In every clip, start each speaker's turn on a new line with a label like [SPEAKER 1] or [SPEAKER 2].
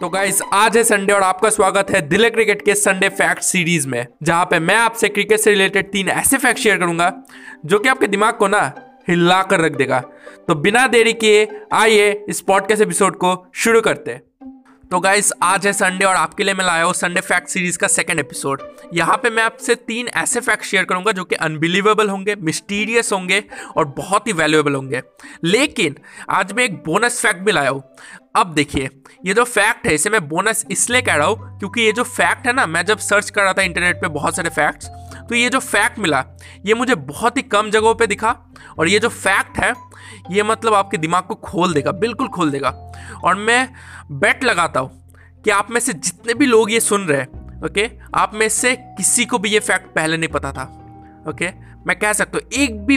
[SPEAKER 1] तो गाइस आज है संडे और आपका स्वागत है दिल्ली क्रिकेट के संडे फैक्ट सीरीज़ में, जहाँ पे मैं आपसे क्रिकेट से रिलेटेड तीन ऐसे फैक्ट शेयर करूँगा, जो कि आपके दिमाग को ना हिला कर रख देगा। तो बिना देरी किए, आइए इस पॉडकास्ट एपिसोड को शुरू करते हैं। तो गाइस आज है संडे और आपके लिए मैं लाया हूँ संडे फैक्ट सीरीज़ का सेकंड एपिसोड यहाँ पे मैं आपसे तीन ऐसे फैक्ट शेयर करूँगा जो कि अनबिलीवेबल होंगे मिस्टीरियस होंगे और बहुत ही वैल्यूएबल होंगे। लेकिन, आज मैं एक बोनस फैक्ट भी लाया हूँ। अब देखिए, ये जो फैक्ट है, इसे मैं बोनस इसलिए कह रहा हूँ क्योंकि ये जो फैक्ट है ना, मैं जब सर्च कर रहा था इंटरनेट पे बहुत सारे फैक्ट्स तो ये जो फैक्ट मिला, ये मुझे बहुत ही कम जगहों पे दिखा और ये जो फैक्ट है ये मतलब आपके दिमाग को खोल देगा, बिल्कुल खोल देगा। और मैं बैट लगाता हूँ कि आप में से जितने भी लोग ये सुन रहे हैं ओके आप में से किसी को भी ये फैक्ट पहले नहीं पता था ओके मैं कह सकता हूँ, एक भी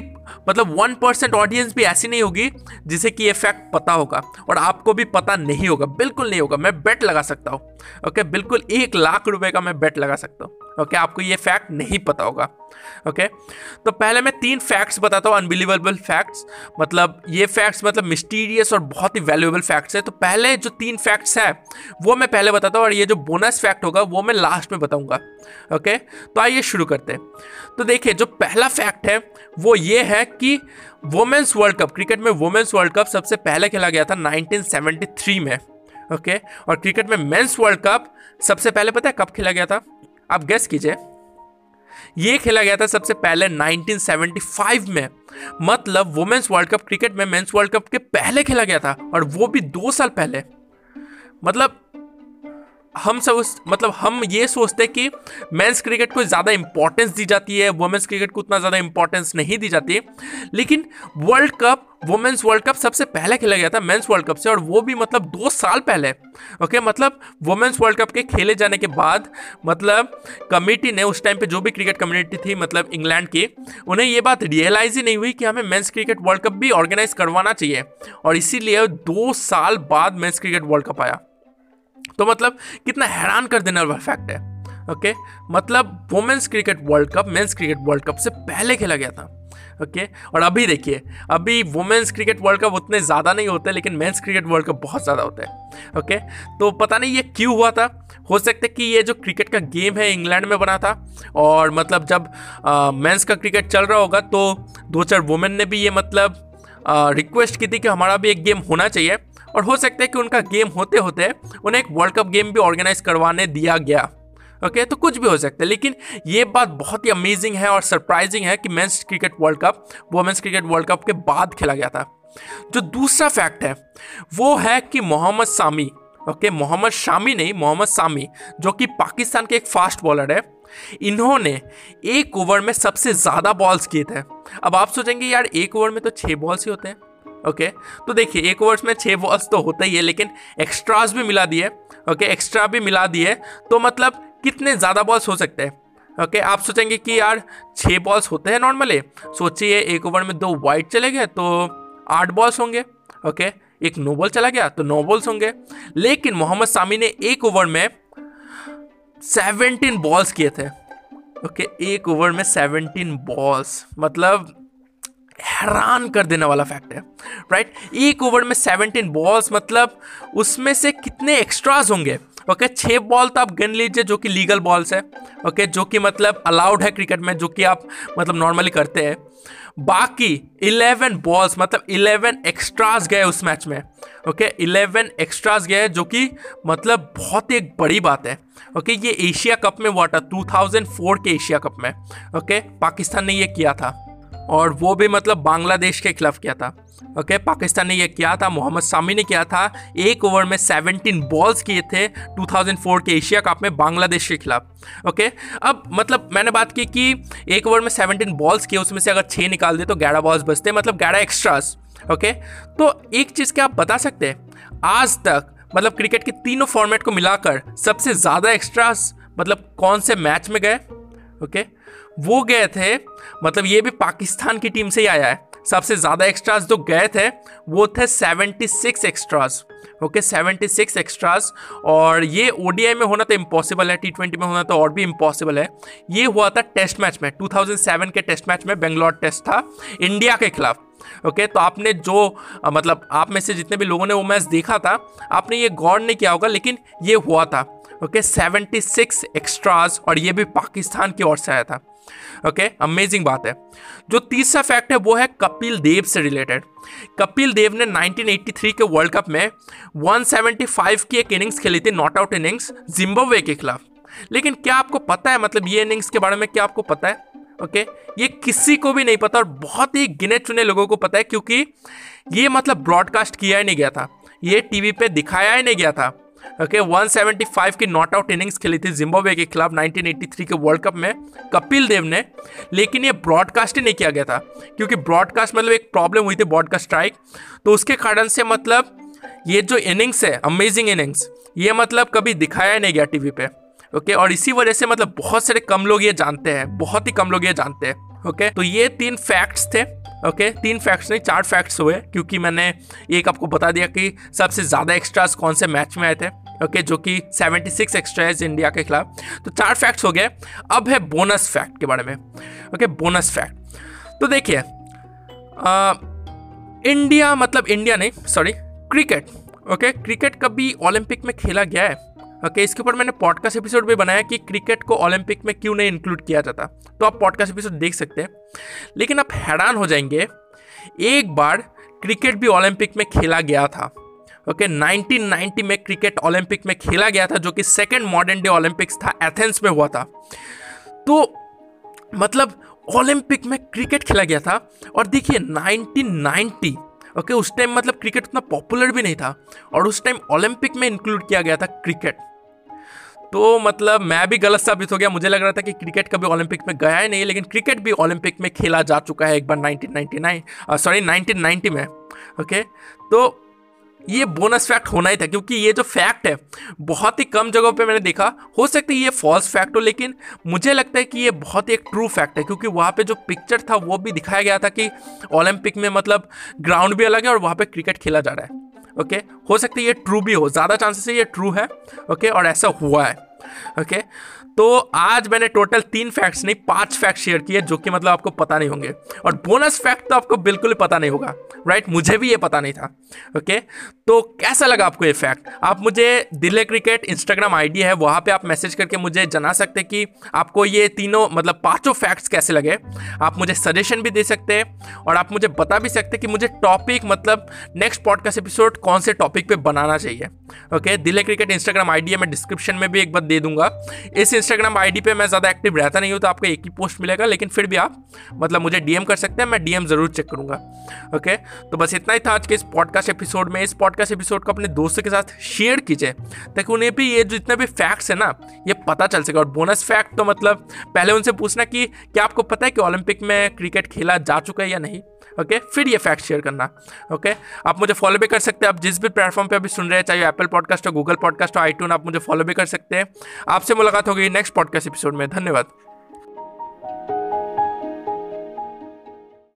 [SPEAKER 1] मतलब वन परसेंट ऑडियंस भी ऐसी नहीं होगी जिसे कि ये फैक्ट पता होगा और आपको भी पता नहीं होगा बिल्कुल नहीं होगा। मैं बेट लगा सकता हूँ ओके बिल्कुल एक लाख रुपए का मैं बेट लगा सकता हूँ ओके okay, आपको ये फैक्ट नहीं पता होगा ओके okay? तो पहले मैं तीन फैक्ट्स बताता हूँ अनबिलीवेबल फैक्ट्स मतलब ये फैक्ट्स मतलब मिस्टीरियस और बहुत ही वैल्यूएबल फैक्ट्स है। तो पहले जो तीन फैक्ट्स है वो मैं पहले बताता हूँ और ये जो बोनस फैक्ट होगा वो मैं लास्ट में बताऊँगा ओके okay? तो आइए शुरू करते हैं। तो देखिए जो पहला फैक्ट है वो ये है कि वुमेन्स वर्ल्ड कप क्रिकेट में वुमेन्स वर्ल्ड कप सबसे पहले खेला गया था 1973 में ओके और क्रिकेट में मेंस वर्ल्ड कप सबसे पहले, पता है कब खेला गया था? आप गेस कीजिए। ये खेला गया था सबसे पहले 1975 में। मतलब वुमेन्स वर्ल्ड कप क्रिकेट में मेंस वर्ल्ड कप के पहले खेला गया था, और वो भी दो साल पहले। मतलब हम सब मतलब हम ये सोचते हैं कि मेंस क्रिकेट को ज़्यादा इंपॉर्टेंस दी जाती है वुमेंस क्रिकेट को उतना ज़्यादा इंपॉर्टेंस नहीं दी जाती। लेकिन world cup women's world cup सबसे पहले खेला गया था मेंस वर्ल्ड कप से, और वो भी मतलब दो साल पहले। ओके मतलब वुमेन्स वर्ल्ड कप के खेले जाने के बाद मतलब कमेटी ने उस टाइम पे जो भी क्रिकेट कम्युनिटी थी मतलब इंग्लैंड की, उन्हें ये बात रियलाइज़ ही नहीं हुई कि हमें मेंस क्रिकेट वर्ल्ड कप भी ऑर्गेनाइज करवाना चाहिए। और इसीलिए दो साल बाद मेंस क्रिकेट वर्ल्ड कप आया। तो मतलब कितना हैरान कर देने वाला फैक्ट है ओके मतलब women's cricket world cup men's cricket world cup से पहले खेला गया था ओके और अभी देखिए, अभी वुमेन्स क्रिकेट वर्ल्ड कप उतने ज़्यादा नहीं होते, लेकिन मेंस क्रिकेट वर्ल्ड कप बहुत ज़्यादा होते हैं ओके तो पता नहीं ये क्यों हुआ था? हो सकता है कि ये जो क्रिकेट का गेम है इंग्लैंड में बना था, और मतलब जब मेंस का क्रिकेट चल रहा होगा तो दो चार वुमेन ने भी ये मतलब रिक्वेस्ट की थी कि हमारा भी एक गेम होना चाहिए और हो सकता है कि उनका गेम होते होते उन्हें एक वर्ल्ड कप गेम भी ऑर्गेनाइज करवाने दिया गया। ओके okay, तो कुछ भी हो सकता है लेकिन ये बात बहुत ही अमेजिंग है और सरप्राइजिंग है कि men's cricket world cup women's cricket world cup के बाद खेला गया था। जो दूसरा फैक्ट है वो है कि मोहम्मद सामी ओके मोहम्मद शामी नहीं मोहम्मद सामी जो कि पाकिस्तान के एक फास्ट बॉलर है इन्होंने एक ओवर में सबसे ज़्यादा बॉल्स किए थे। अब आप सोचेंगे यार एक ओवर में तो छः बॉल्स ही होते हैं। ओके? तो देखिए एक ओवर्स में छः बॉल्स तो होता ही है लेकिन एक्स्ट्राज भी मिला दिए ओके? एक्स्ट्रा भी मिला दिए तो मतलब कितने ज़्यादा बॉल्स हो सकते हैं? ओके आप सोचेंगे कि यार छः बॉल्स होते हैं नॉर्मली सोचिए एक ओवर में दो वाइट चले गए तो आठ बॉल्स होंगे ओके? एक नो बॉल चला गया तो नौ बॉल्स होंगे। लेकिन मोहम्मद सामी ने एक ओवर में सेवनटीन बॉल्स किए थे ओके? okay, एक ओवर में सेवनटीन बॉल्स मतलब हैरान कर देने वाला फैक्ट है राइट एक ओवर में सेवनटीन बॉल्स मतलब उसमें से कितने एक्स्ट्राज होंगे? ओके छः बॉल तो आप गिन लीजिए जो कि लीगल बॉल्स है ओके जो कि मतलब अलाउड है क्रिकेट में, जो कि आप मतलब नॉर्मली करते हैं। बाकी 11 बॉल्स मतलब 11 एक्स्ट्रास गए उस मैच में ओके 11 एक्स्ट्रास गए जो कि मतलब बहुत ही एक बड़ी बात है ओके ये एशिया कप में हुआ था 2004 के एशिया कप में ओके पाकिस्तान ने ये किया था। और वो भी मतलब बांग्लादेश के खिलाफ किया था। ओके okay, पाकिस्तान ने ये किया था मोहम्मद सामी ने किया था। एक ओवर में 17 बॉल्स किए थे 2004 के एशिया कप में बांग्लादेश के खिलाफ। Okay okay? अब मतलब मैंने बात की कि एक ओवर में 17 बॉल्स किए उसमें से अगर छः निकाल दे तो ग्यारह बॉल्स बचते मतलब ग्यारह एक्स्ट्रास ओके तो एक चीज़ क्या आप बता सकते हैं? आज तक मतलब क्रिकेट के तीनों फॉर्मेट को मिलाकर सबसे ज़्यादा एक्स्ट्रास मतलब कौन से मैच में गए? ओके वो गए थे मतलब ये भी पाकिस्तान की टीम से ही आया है। सबसे ज़्यादा एक्स्ट्रास जो गए थे, वो थे 76 एक्स्ट्रास ओके 76 एक्स्ट्रास और ये ओडीआई में होना तो इम्पॉसिबल है टी ट्वेंटी में होना तो और भी इम्पॉसिबल है। ये हुआ था टेस्ट मैच में 2007 के टेस्ट मैच में बेंगलोर टेस्ट था इंडिया के खिलाफ ओके तो आपने जो मतलब आप में से जितने भी लोगों ने वो मैच देखा था, आपने ये गौर नहीं किया होगा, लेकिन ये हुआ था। ओके सेवेंटी सिक्स एक्स्ट्राज और ये भी पाकिस्तान की ओर से आया था। ओके okay, अमेजिंग बात है। जो तीसरा फैक्ट है वो है कपिल देव से रिलेटेड कपिल देव ने 1983 के वर्ल्ड कप में 175 की एक इनिंग्स खेली थी नॉट आउट इनिंग्स जिम्बाब्वे के खिलाफ। लेकिन क्या आपको पता है मतलब ये इनिंग्स के बारे में क्या आपको पता है? Okay okay? ये किसी को भी नहीं पता और बहुत ही गिने चुने लोगों को पता है क्योंकि ये मतलब ब्रॉडकास्ट किया ही नहीं गया था। ये टीवी पे दिखाया ही नहीं गया था। ओके okay, 175 की नॉट आउट इनिंग्स खेली थी जिम्बाब्वे के खिलाफ 1983 के वर्ल्ड कप में कपिल देव ने लेकिन ये ब्रॉडकास्ट ही नहीं किया गया था क्योंकि ब्रॉडकास्ट मतलब एक प्रॉब्लम हुई थी ब्रॉडकास्ट स्ट्राइक तो उसके कारण से मतलब ये जो इनिंग्स है अमेजिंग इनिंग्स ये मतलब कभी दिखाया नहीं गया टीवी पे। ओके और इसी वजह से मतलब बहुत सारे कम लोग ये जानते हैं बहुत ही कम लोग ये जानते हैं। ओके तो ये तीन फैक्ट्स थे। ओके तीन फैक्ट्स नहीं, चार फैक्ट्स हुए, क्योंकि मैंने एक आपको बता दिया कि सबसे ज़्यादा एक्स्ट्रास कौन से मैच में आए थे ओके जो कि 76 एक्स्ट्रा है इंडिया के खिलाफ। तो चार फैक्ट्स हो गए। अब है बोनस फैक्ट के बारे में। ओके बोनस फैक्ट तो देखिए इंडिया मतलब इंडिया नहीं सॉरी क्रिकेट ओके क्रिकेट कभी ओलंपिक में खेला गया है? ओके इसके ऊपर मैंने पॉडकास्ट एपिसोड भी बनाया कि क्रिकेट को ओलंपिक में क्यों नहीं इंक्लूड किया जाता? तो आप पॉडकास्ट एपिसोड देख सकते हैं। लेकिन आप हैरान हो जाएँगे एक बार क्रिकेट भी ओलंपिक में खेला गया था। ओके okay, 1990 में क्रिकेट ओलंपिक में खेला गया था जो कि सेकेंड मॉडर्न डे ओलंपिक्स था एथेंस में हुआ था। तो मतलब ओलंपिक में क्रिकेट खेला गया था और देखिए 1990 ओके okay, उस टाइम मतलब क्रिकेट उतना पॉपुलर भी नहीं था और उस टाइम ओलंपिक में इंक्लूड किया गया था क्रिकेट तो मतलब मैं भी गलत साबित हो गया। मुझे लग रहा था कि क्रिकेट कभी ओलंपिक में गया ही नहीं, लेकिन क्रिकेट भी ओलंपिक में खेला जा चुका है एक बार 1999 सॉरी 1990 में, ओके? तो ये बोनस फैक्ट होना ही था, क्योंकि ये जो फैक्ट है, बहुत ही कम जगहों पे मैंने देखा। हो सकता है ये फॉल्स फैक्ट हो, लेकिन मुझे लगता है कि ये बहुत ही एक ट्रू फैक्ट है, क्योंकि वहाँ पे जो पिक्चर था, वो भी दिखाया गया था कि ओलंपिक में मतलब ग्राउंड भी अलग है और वहाँ पे क्रिकेट खेला जा रहा है। ओके हो सकता है ये ट्रू भी हो. ज़्यादा चांसेस है ये ट्रू है. ओके और ऐसा हुआ है. ओके? तो आज मैंने टोटल तीन फैक्ट्स नहीं, पाँच फैक्ट शेयर किए जो कि मतलब आपको पता नहीं होंगे। और बोनस फैक्ट तो आपको बिल्कुल पता नहीं होगा राइट right? मुझे भी ये पता नहीं था, ओके? तो कैसा लगा आपको ये फैक्ट आप मुझे दिल्ली क्रिकेट इंस्टाग्राम आईडी है, वहाँ पे आप मैसेज करके मुझे जना सकते कि आपको ये तीनों मतलब पाँचों फैक्ट्स कैसे लगे। आप मुझे सजेशन भी दे सकते हैं, और आप मुझे बता भी सकते कि मुझे टॉपिक मतलब नेक्स्ट पॉडकास्ट एपिसोड कौन से टॉपिक पे बनाना चाहिए, okay? Delhi cricket Instagram ID है, मैं डिस्क्रिप्शन में भी एक बार दे दूँगा। इस इंस्टाग्राम आईडी पे मैं ज़्यादा एक्टिव रहता नहीं हूँ तो आपको एक ही पोस्ट मिलेगा, लेकिन फिर भी आप मतलब मुझे डीएम कर सकते हैं, मैं डीएम ज़रूर चेक करूँगा। ओके तो बस इतना ही था आज के इस पॉडकास्ट एपिसोड में। इस पॉडकास्ट एपिसोड को अपने दोस्तों के साथ शेयर कीजिए, ताकि उन्हें भी ये जितने भी फैक्ट्स है ना, ये पता चल सके। और बोनस फैक्ट तो मतलब पहले उनसे पूछना कि क्या आपको पता है कि ओलंपिक में क्रिकेट खेला जा चुका है या नहीं? Okay okay? फिर ये फैक्ट शेयर करना। Okay okay? आप मुझे फॉलो भी कर सकते हैं। आप जिस भी प्लेटफॉर्म पे अभी सुन रहे हैं, चाहे एप्पल पॉडकास्ट हो गूगल पॉडकास्ट हो आईटून आप मुझे फॉलो भी कर सकते हैं। आपसे मुलाकात होगी नेक्स्ट पॉडकास्ट एपिसोड में। धन्यवाद।